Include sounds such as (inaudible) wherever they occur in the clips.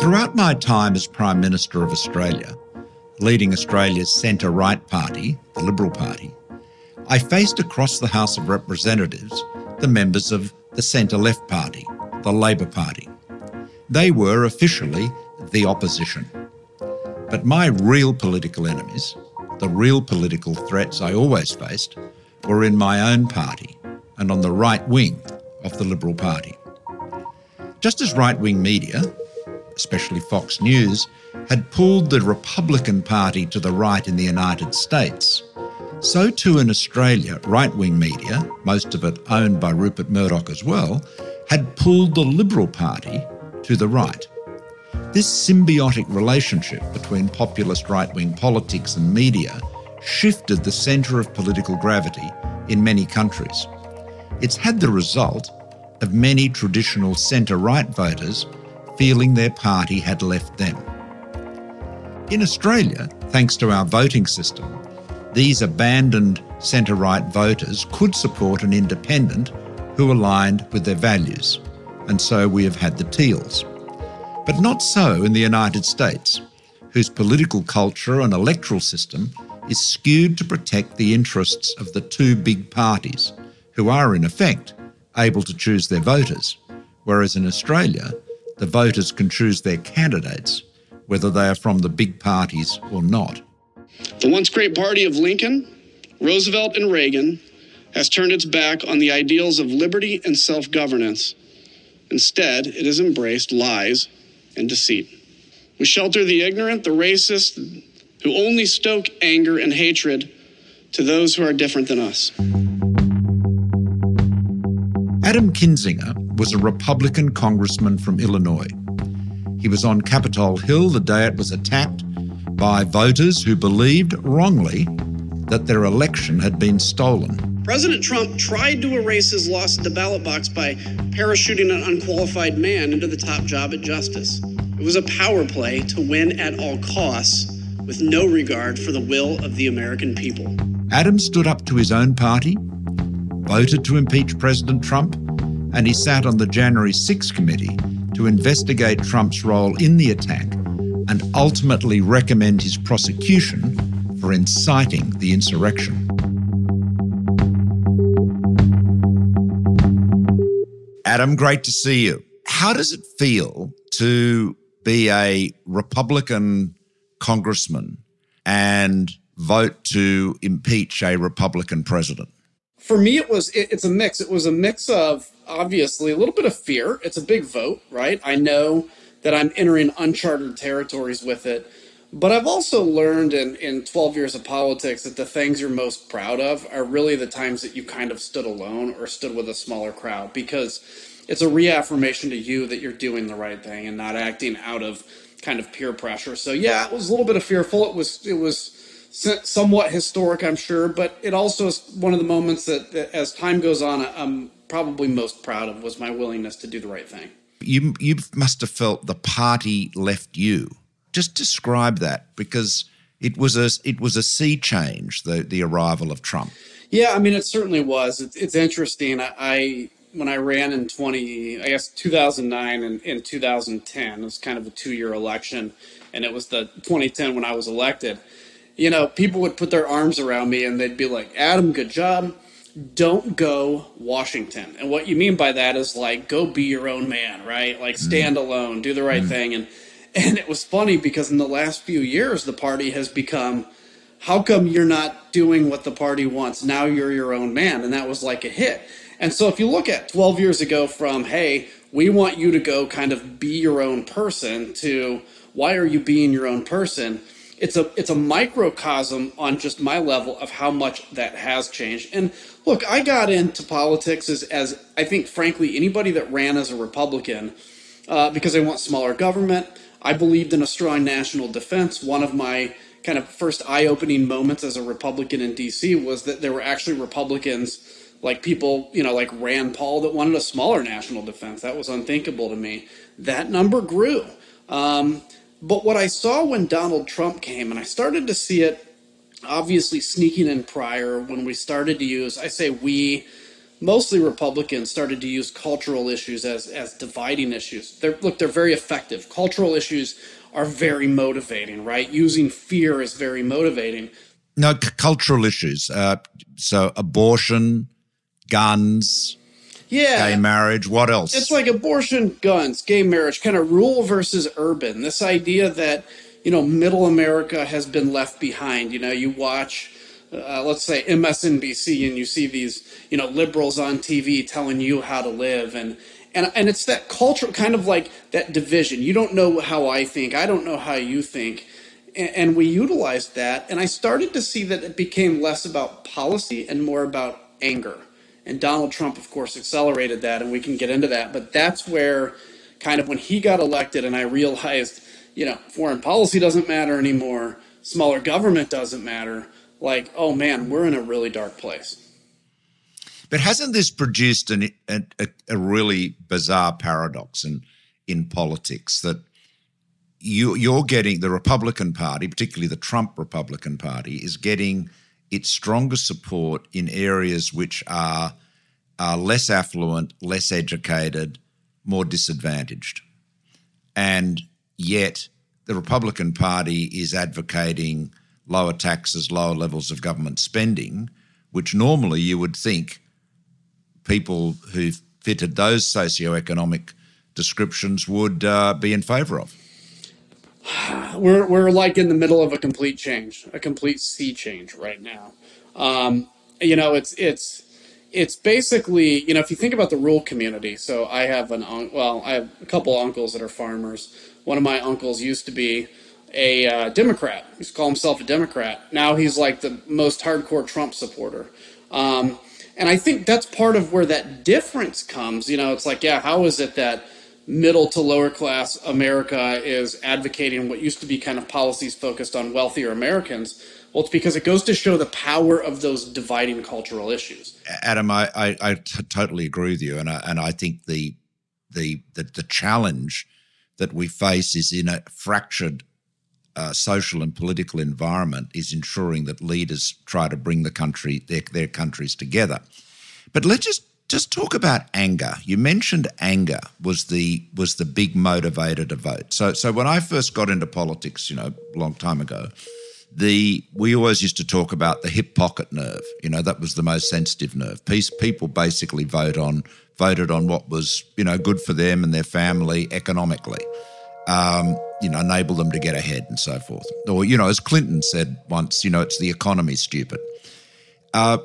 Throughout my time as Prime Minister of Australia, leading Australia's centre right party, the Liberal Party, I faced across the House of Representatives the members of the centre left party, the Labor Party. They were officially the opposition. But my real political enemies, the real political threats I always faced, were in my own party and on the right wing of the Liberal Party. Just as right wing media, especially Fox News, had pulled the Republican Party to the right in the United States, so too in Australia, right wing media, most of it owned by Rupert Murdoch as well, had pulled the Liberal Party to the right. This symbiotic relationship between populist right wing politics and media shifted the centre of political gravity in many countries. It's had the result of many traditional centre right voters feeling their party had left them. In Australia, thanks to our voting system, these abandoned centre right voters could support an independent who aligned with their values, and so we have had the Teals. But not so in the United States, whose political culture and electoral system is skewed to protect the interests of the two big parties, who are, in effect, able to choose their voters, whereas in Australia, the voters can choose their candidates, whether they are from the big parties or not. The once great party of Lincoln, Roosevelt, and Reagan has turned its back on the ideals of liberty and self governance. Instead, it has embraced lies and deceit. We shelter the ignorant, the racist, who only stoke anger and hatred to those who are different than us. Adam Kinzinger was a Republican congressman from Illinois. He was on Capitol Hill the day it was attacked by voters who believed wrongly that their election had been stolen. President Trump tried to erase his loss at the ballot box by parachuting an unqualified man into the top job at Justice. It was a power play to win at all costs with no regard for the will of the American people. Adams stood up to his own party, voted to impeach President Trump, and he sat on the January 6 committee to investigate Trump's role in the attack and ultimately recommend his prosecution for inciting the insurrection. Adam, great to see you. How does it feel to be a Republican congressman and vote to impeach a Republican president? For me, it was it, it's a mix. It was a mix of obviously a little bit of fear. It's a big vote, right? I know that I'm entering uncharted territories with it. But I've also learned in, in 12 years of politics that the things you're most proud of are really the times that you kind of stood alone or stood with a smaller crowd because it's a reaffirmation to you that you're doing the right thing and not acting out of kind of peer pressure. So yeah, it was a little bit of fearful. It was it was somewhat historic, I'm sure, but it also is one of the moments that, that as time goes on, I'm probably most proud of was my willingness to do the right thing. You you must have felt the party left you. Just describe that because it was a it was a sea change the the arrival of Trump. Yeah, I mean it certainly was. It's, it's interesting. I, I when I ran in 20, I guess 2009 and in 2010, it was kind of a two year election, and it was the 2010 when I was elected. You know, people would put their arms around me and they'd be like, Adam, good job don't go Washington. And what you mean by that is like go be your own man, right? Like mm-hmm. stand mm. alone, do the right mm. thing. And and it was funny because in the last few years the party has become how come you're not doing what the party wants? Now you're your own man. And that was like a hit. And so if you look at 12 years ago from hey, we want you to go kind of be your own person to why are you being your own person? It's a it's a microcosm on just my level of how much that has changed. And Look, I got into politics as, as I think, frankly, anybody that ran as a Republican uh, because I want smaller government. I believed in a strong national defense. One of my kind of first eye opening moments as a Republican in DC was that there were actually Republicans like people, you know, like Rand Paul that wanted a smaller national defense. That was unthinkable to me. That number grew. Um, but what I saw when Donald Trump came, and I started to see it obviously sneaking in prior when we started to use, I say we, mostly Republicans started to use cultural issues as as dividing issues. They're, look, they're very effective. Cultural issues are very motivating, right? Using fear is very motivating. No, c- cultural issues. Uh, so abortion, guns, yeah, gay marriage. What else? It's like abortion, guns, gay marriage, kind of rural versus urban. This idea that you know middle America has been left behind. You know, you watch. Uh, let's say MSNBC, and you see these, you know, liberals on TV telling you how to live, and and and it's that culture, kind of like that division. You don't know how I think, I don't know how you think, and, and we utilized that. And I started to see that it became less about policy and more about anger and Donald Trump, of course, accelerated that, and we can get into that. But that's where, kind of, when he got elected, and I realized, you know, foreign policy doesn't matter anymore, smaller government doesn't matter. Like, oh man, we're in a really dark place. But hasn't this produced an, a, a really bizarre paradox in in politics that you, you're getting the Republican Party, particularly the Trump Republican Party, is getting its strongest support in areas which are, are less affluent, less educated, more disadvantaged. And yet, the Republican Party is advocating lower taxes, lower levels of government spending, which normally you would think people who fitted those socioeconomic descriptions would uh, be in favour of we're we're like in the middle of a complete change, a complete sea change right now. Um, you know, it's it's it's basically you know if you think about the rural community. So I have an well, I have a couple uncles that are farmers. One of my uncles used to be a uh, Democrat. He used to call himself a Democrat. Now he's like the most hardcore Trump supporter. Um, and I think that's part of where that difference comes. You know, it's like, yeah, how is it that middle to lower class America is advocating what used to be kind of policies focused on wealthier Americans. Well, it's because it goes to show the power of those dividing cultural issues. Adam, I, I, I t- totally agree with you, and I, and I think the, the the the challenge that we face is in a fractured uh, social and political environment is ensuring that leaders try to bring the country their their countries together. But let's just just talk about anger. You mentioned anger was the was the big motivator to vote. So so when I first got into politics, you know, a long time ago, the we always used to talk about the hip pocket nerve. You know, that was the most sensitive nerve. Peace, people basically vote on voted on what was you know good for them and their family economically. Um, you know, enable them to get ahead and so forth. Or you know, as Clinton said once, you know, it's the economy, stupid. Uh,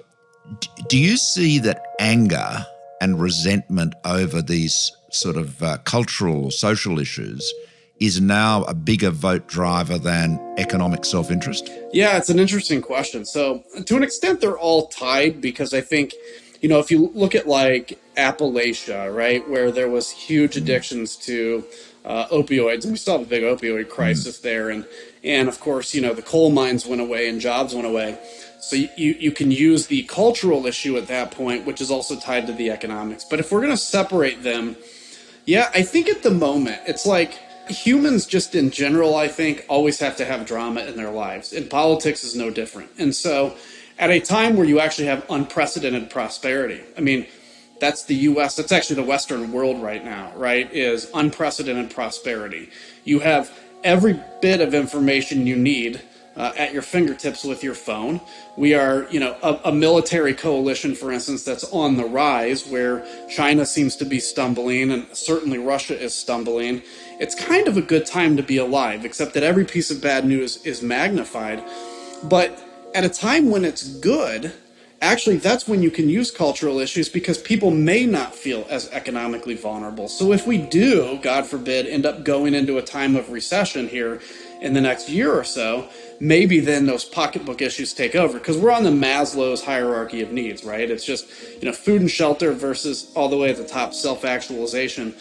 do you see that anger and resentment over these sort of uh, cultural or social issues is now a bigger vote driver than economic self interest? Yeah, it's an interesting question. So, to an extent, they're all tied because I think, you know, if you look at like Appalachia, right, where there was huge addictions to uh, opioids, and we still have a big opioid crisis mm. there, and and of course, you know, the coal mines went away and jobs went away. So you, you can use the cultural issue at that point, which is also tied to the economics. But if we're going to separate them, yeah, I think at the moment, it's like humans just in general, I think, always have to have drama in their lives. And politics is no different. And so at a time where you actually have unprecedented prosperity, I mean, that's the US, that's actually the Western world right now, right? Is unprecedented prosperity. You have every bit of information you need uh, at your fingertips with your phone. We are, you know, a, a, military coalition, for instance, that's on the rise, where China seems to be stumbling, and certainly Russia is stumbling. It's kind of a good time to be alive, except that every piece of bad news is magnified. But at a time when it's good, actually that's when you can use cultural issues because people may not feel as economically vulnerable. So if we do, God forbid, end up going into a time of recession here in the next year or so, maybe then those pocketbook issues take over because we're on the Maslow's hierarchy of needs, right? It's just, you know, food and shelter versus all the way at the top self-actualization.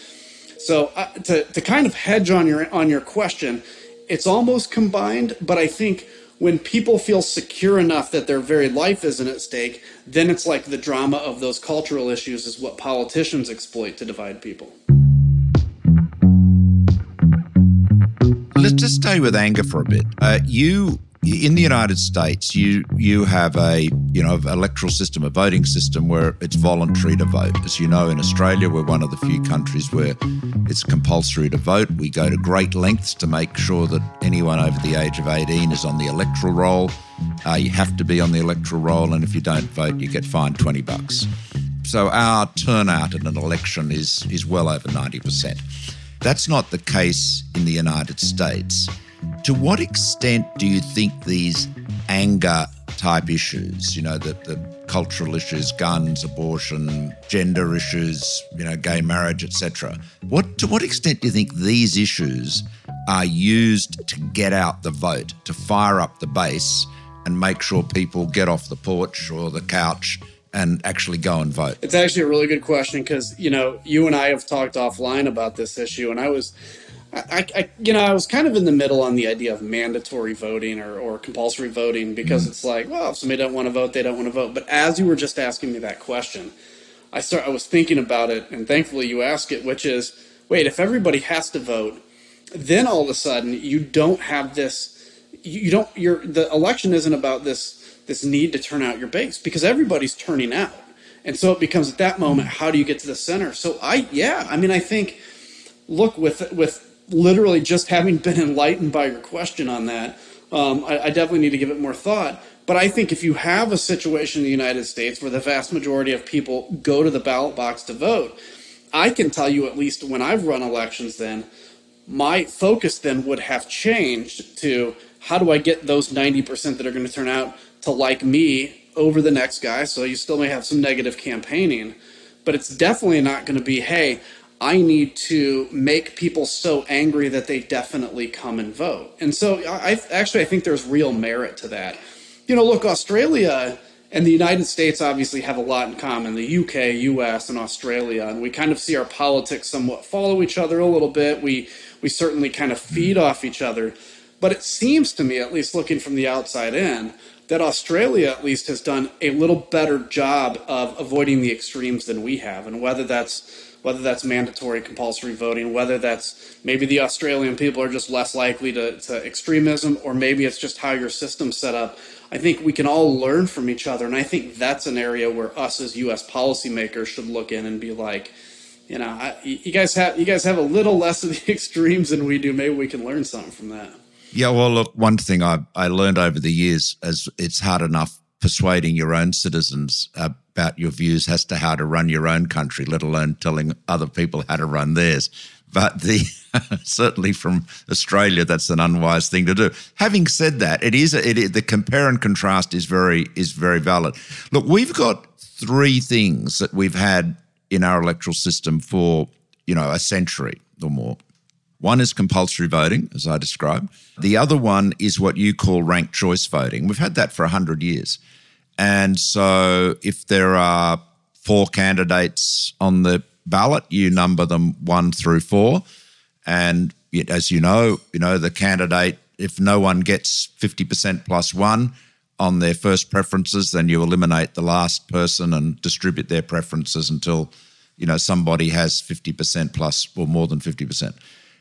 So uh, to, to kind of hedge on your on your question, it's almost combined, but I think when people feel secure enough that their very life isn't at stake, then it's like the drama of those cultural issues is what politicians exploit to divide people. Just stay with anger for a bit. Uh, you in the United States, you you have a you know electoral system, a voting system where it's voluntary to vote. As you know, in Australia, we're one of the few countries where it's compulsory to vote. We go to great lengths to make sure that anyone over the age of 18 is on the electoral roll. Uh, you have to be on the electoral roll, and if you don't vote, you get fined 20 bucks. So our turnout in an election is is well over 90 percent. That's not the case in the United States. To what extent do you think these anger type issues, you know, the, the cultural issues, guns, abortion, gender issues, you know, gay marriage, etc. What to what extent do you think these issues are used to get out the vote, to fire up the base and make sure people get off the porch or the couch and actually go and vote? It's actually a really good question because, you know, you and I have talked offline about this issue and I was I, I, you know, I was kind of in the middle on the idea of mandatory voting or, or compulsory voting because mm. it's like, well, if somebody don't want to vote, they don't want to vote. But as you were just asking me that question, I start, I was thinking about it, and thankfully you asked it, which is, wait, if everybody has to vote, then all of a sudden you don't have this. You don't. Your the election isn't about this this need to turn out your base because everybody's turning out, and so it becomes at that moment, how do you get to the center? So I, yeah, I mean, I think, look with with literally just having been enlightened by your question on that, um, I, I definitely need to give it more thought. But I think if you have a situation in the United States where the vast majority of people go to the ballot box to vote, I can tell you at least when I've run elections, then my focus then would have changed to how do I get those 90% that are going to turn out to like me over the next guy? So you still may have some negative campaigning, but it's definitely not going to be, hey, I need to make people so angry that they definitely come and vote. And so I actually I think there's real merit to that. You know, look, Australia and the United States obviously have a lot in common. The UK, US, and Australia, and we kind of see our politics somewhat follow each other a little bit. We we certainly kind of feed off each other. But it seems to me, at least looking from the outside in, that Australia at least has done a little better job of avoiding the extremes than we have. And whether that's whether that's mandatory compulsory voting, whether that's maybe the Australian people are just less likely to, to extremism, or maybe it's just how your system's set up. I think we can all learn from each other, and I think that's an area where us as U.S. policymakers should look in and be like, you know, I, you guys have you guys have a little less of the (laughs) extremes than we do. Maybe we can learn something from that. Yeah, well, look, one thing I I learned over the years is it's hard enough persuading your own citizens about your views as to how to run your own country, let alone telling other people how to run theirs. But the (laughs) certainly from Australia, that's an unwise thing to do. Having said that, it is it, the compare and contrast is very is very valid. Look, we've got three things that we've had in our electoral system for you know a century or more. One is compulsory voting, as I described. The other one is what you call ranked choice voting. We've had that for 100 years. And so if there are four candidates on the ballot, you number them one through four. And as you know, you know, the candidate, if no one gets 50% plus one on their first preferences, then you eliminate the last person and distribute their preferences until, you know, somebody has 50% plus or more than 50%.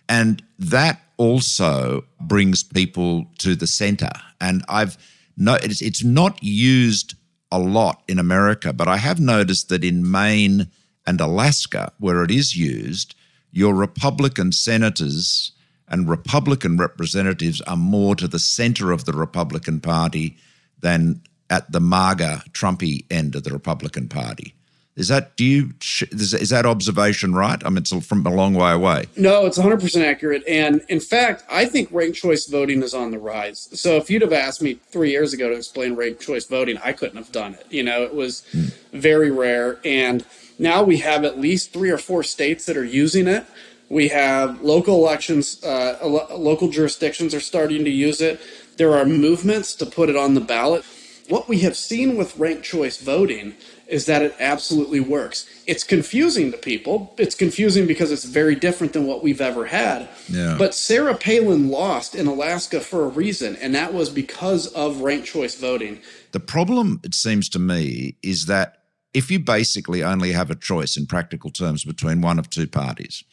And that also brings people to the center. And I've no, it's, it's not used a lot in America, but I have noticed that in Maine and Alaska, where it is used, your Republican senators and Republican representatives are more to the center of the Republican Party than at the MAGA Trumpy end of the Republican Party. Is that do you is that observation right? I mean, it's from a long way away. No, it's 100 percent accurate. And in fact, I think ranked choice voting is on the rise. So if you'd have asked me three years ago to explain ranked choice voting, I couldn't have done it. You know, it was hmm. very rare. And now we have at least three or four states that are using it. We have local elections, uh, local jurisdictions are starting to use it. There are movements to put it on the ballot. What we have seen with ranked choice voting is that it absolutely works. It's confusing to people. It's confusing because it's very different than what we've ever had. Yeah. But Sarah Palin lost in Alaska for a reason, and that was because of ranked choice voting. The problem, it seems to me, is that if you basically only have a choice in practical terms between one of two parties,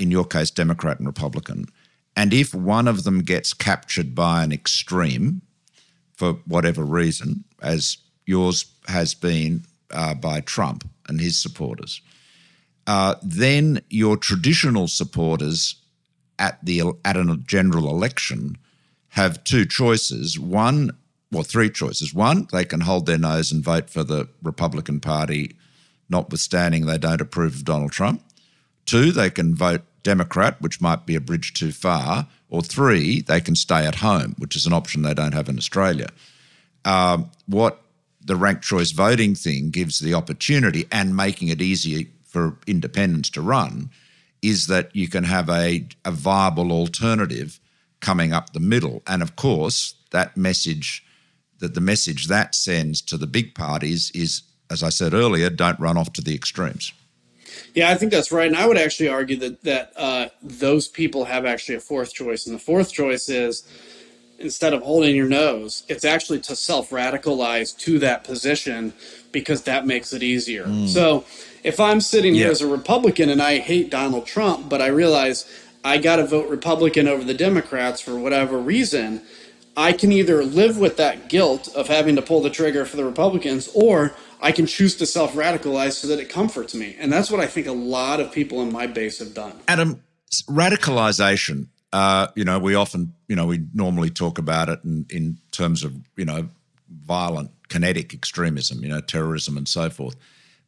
in your case, Democrat and Republican, and if one of them gets captured by an extreme, for whatever reason, as yours has been uh, by Trump and his supporters, uh, then your traditional supporters at the at a general election have two choices. One, well, three choices. One, they can hold their nose and vote for the Republican Party, notwithstanding they don't approve of Donald Trump. Two, they can vote Democrat, which might be a bridge too far. Or three, they can stay at home, which is an option they don't have in Australia. Um, what the ranked choice voting thing gives the opportunity and making it easier for independents to run is that you can have a, a viable alternative coming up the middle. And of course, that message, that the message that sends to the big parties is, as I said earlier, don't run off to the extremes. Yeah, I think that's right, and I would actually argue that that uh, those people have actually a fourth choice, and the fourth choice is instead of holding your nose, it's actually to self radicalize to that position because that makes it easier. Mm. So if I'm sitting yeah. here as a Republican and I hate Donald Trump, but I realize I got to vote Republican over the Democrats for whatever reason, I can either live with that guilt of having to pull the trigger for the Republicans or I can choose to self radicalize so that it comforts me. And that's what I think a lot of people in my base have done. Adam, radicalization, uh, you know, we often, you know, we normally talk about it in, in terms of, you know, violent kinetic extremism, you know, terrorism and so forth.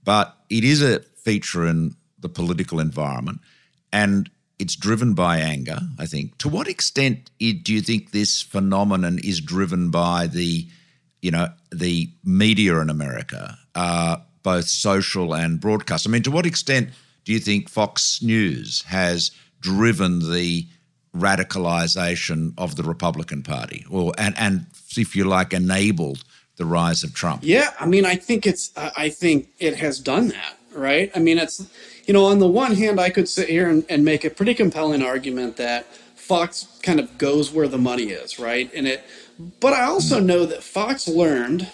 But it is a feature in the political environment. And it's driven by anger, I think. To what extent do you think this phenomenon is driven by the, you know, the media in America, uh, both social and broadcast? I mean, to what extent do you think Fox News has driven the radicalization of the Republican Party, or and and if you like, enabled the rise of Trump? Yeah, I mean, I think it's, I think it has done that, right? I mean, it's you know, on the one hand, I could sit here and, and make a pretty compelling argument that Fox kind of goes where the money is, right? And it, but I also know that Fox learned,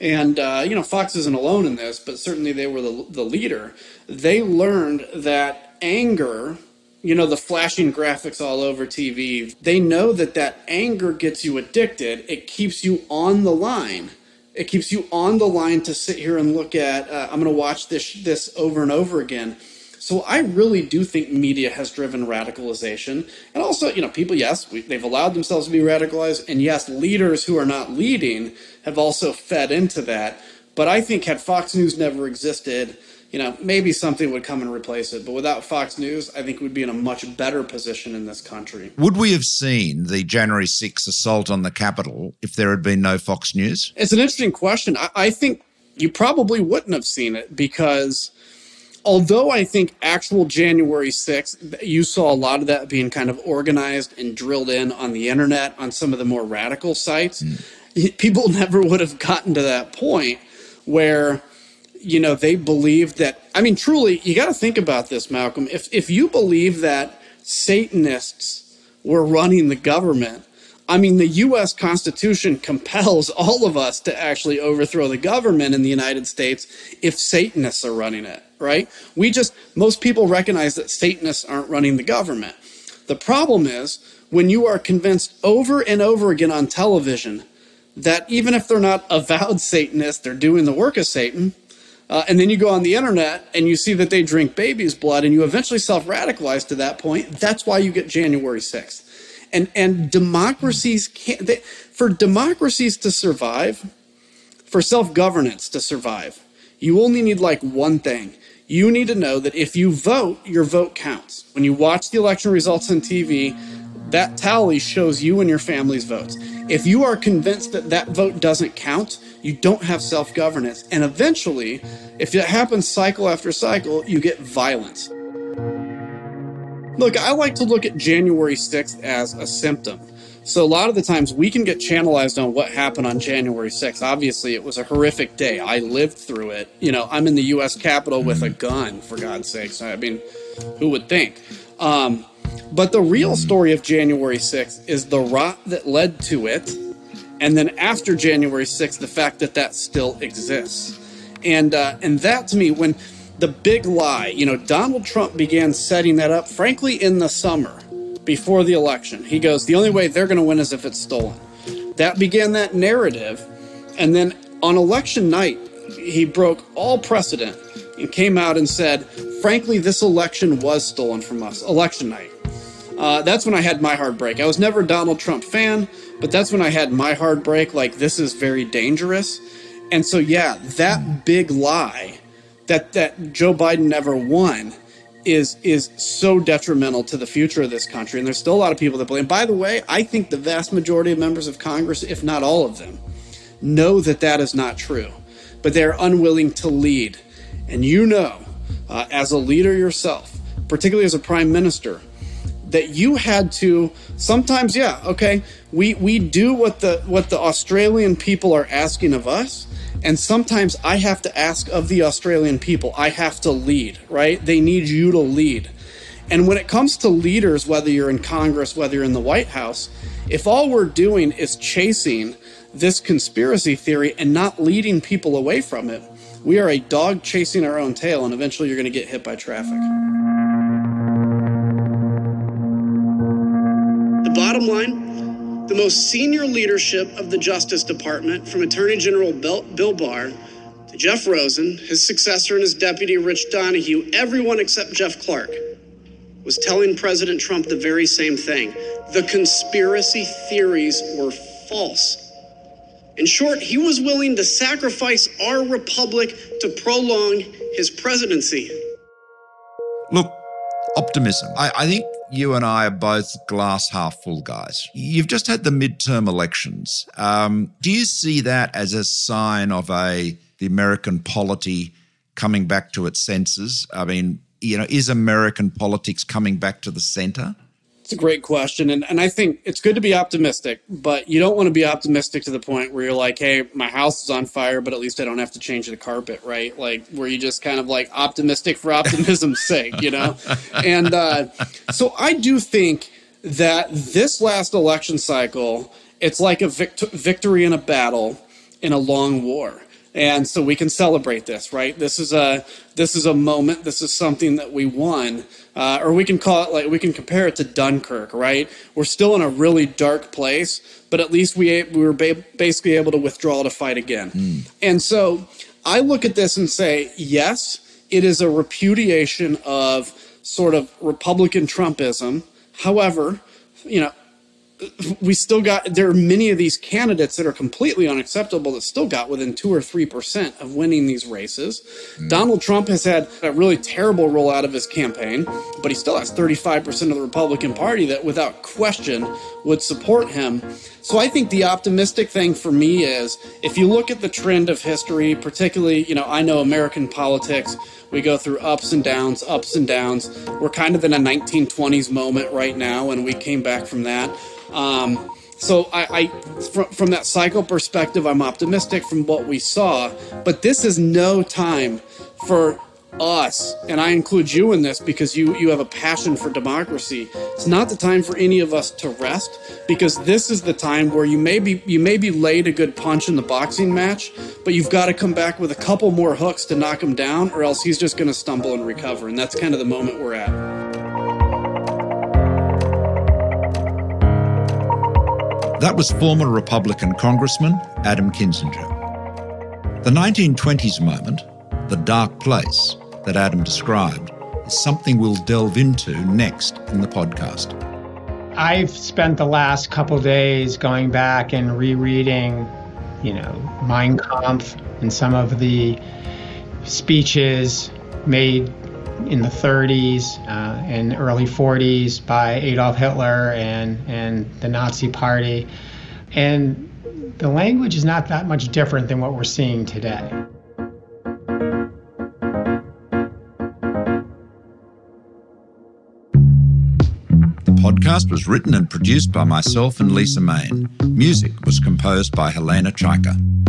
and uh, you know, Fox isn't alone in this, but certainly they were the, the leader. They learned that anger you know the flashing graphics all over TV. They know that that anger gets you addicted. It keeps you on the line. It keeps you on the line to sit here and look at. Uh, I'm going to watch this this over and over again. So I really do think media has driven radicalization. And also, you know, people, yes, we, they've allowed themselves to be radicalized. And yes, leaders who are not leading have also fed into that. But I think had Fox News never existed, you know, maybe something would come and replace it. But without Fox News, I think we'd be in a much better position in this country. Would we have seen the January 6th assault on the Capitol if there had been no Fox News? It's an interesting question. I, I think you probably wouldn't have seen it because although I think actual January 6th, you saw a lot of that being kind of organized and drilled in on the internet on some of the more radical sites, mm. people (laughs) never would have gotten to that point where you know they believed that i mean truly you got to think about this malcolm if if you believe that satanists were running the government I mean, the U.S. Constitution compels all of us to actually overthrow the government in the United States if Satanists are running it, right? We just, most people recognize that Satanists aren't running the government. The problem is when you are convinced over and over again on television that even if they're not (laughs) avowed Satanists, they're doing the work of Satan. Uh, and then you go on the internet and you see that they drink baby's blood and you eventually self radicalize to that point. That's why you get January 6th and and democracies can't they, for democracies to survive for self-governance to survive you only need like one thing. You need to know that if you vote your vote counts. When you watch the election results on tv that tally shows you and your family's votes. If you are convinced that that vote doesn't count you don't have self-governance and eventually if it happens cycle after cycle you get violence Look, I like to look at January 6th as a symptom. So a lot of the times we can get channelized on what happened on January 6th. Obviously, it was a horrific day. I lived through it. You know, I'm in the U.S. Capitol with a gun, for God's sakes. I mean, who would think? Um, but the real story of January 6th is the rot that led to it. And then after January 6th, the fact that that still exists. And, uh, and that to me, when the big lie. You know, Donald Trump began setting that up, frankly, in the summer before the election. He goes, the only way they're going to win is if it's stolen. that began that narrative. And then on election night, he broke all precedent and came out and said, frankly, this election was stolen from us, election night. Uh, that's when I had my heartbreak. I was never a Donald Trump fan, but that's when I had my heartbreak. Like, this is very dangerous. And so, yeah, that big lie that, that Joe Biden never won is is so detrimental to the future of this country and there's still a lot of people that blame by the way i think the vast majority of members of congress if not all of them know that that is not true but they're unwilling to lead and you know uh, as a leader yourself particularly as a prime minister that you had to sometimes yeah okay we we do what the what the australian people are asking of us and sometimes I have to ask of the Australian people, I have to lead, right? They need you to lead. And when it comes to leaders, whether you're in Congress, whether you're in the White House, if all we're doing is chasing this conspiracy theory and not leading people away from it, we are a dog chasing our own tail, and eventually you're going to get hit by traffic. Bottom line the most senior leadership of the Justice Department, from Attorney General Bill Barr to Jeff Rosen, his successor and his deputy Rich Donoghue, everyone except Jeff Clark, was telling President Trump the very same thing. The conspiracy theories were false. In short, he was willing to sacrifice our republic to prolong his presidency. Look, optimism. I, I think you and I are both glass half full guys. You've just had the midterm elections. Um, do you see that as a sign of a the American polity coming back to its senses? I mean, you know, is American politics coming back to the center? It's a great question. And, and I think it's good to be optimistic, but you don't want to be optimistic to the point where you're like, hey, my house is on fire, but at least I don't have to change the carpet, right? Like, where you just kind of like optimistic for optimism's sake, you know? (laughs) And uh, so I do think that this last election cycle, it's like a vict- victory in a battle in a long war and so we can celebrate this right? This is a this is a moment. This is something that we won. Uh, or we can call it like we can compare it to dunkirk right? We're still in a really dark place but at least we, we were ba- basically able to withdraw to fight again. Mm. and so i look at this and say yes it is a repudiation of sort of republican trumpism. However you know we still got there are many of these candidates that are completely unacceptable that still got within two or three percent of winning these races. Mm. Donald Trump has had a really terrible rollout of his campaign, but he still has 35 percent of the Republican Party that, without question, would support him. So I think the optimistic thing for me is if you look at the trend of history, particularly, you know, I know American politics. We go through ups and downs, ups and downs. We're kind of in a 1920s moment right now, and we came back from that. Um, so I, I from, from that cycle perspective, I'm optimistic from what we saw. But this is no time for us, and I include you in this because you you have a passion for democracy. It's not the time for any of us to rest because this is the time where you may be you may be laid a good punch in the boxing match, but you've got to come back with a couple more hooks to knock him down, or else he's just going to stumble and recover. And that's kind of the moment we're at. That was former Republican Congressman Adam Kinzinger. The 1920s moment, the dark place that Adam described, is something we'll delve into next in the podcast. I've spent the last couple days going back and rereading, you know, Mein Kampf and some of the speeches made in the 30s uh, and early 40s by Adolf Hitler and, and the Nazi Party. And the language is not that much different than what we're seeing today. The podcast was written and produced by myself and Lisa Main. Music was composed by Helena Chaika.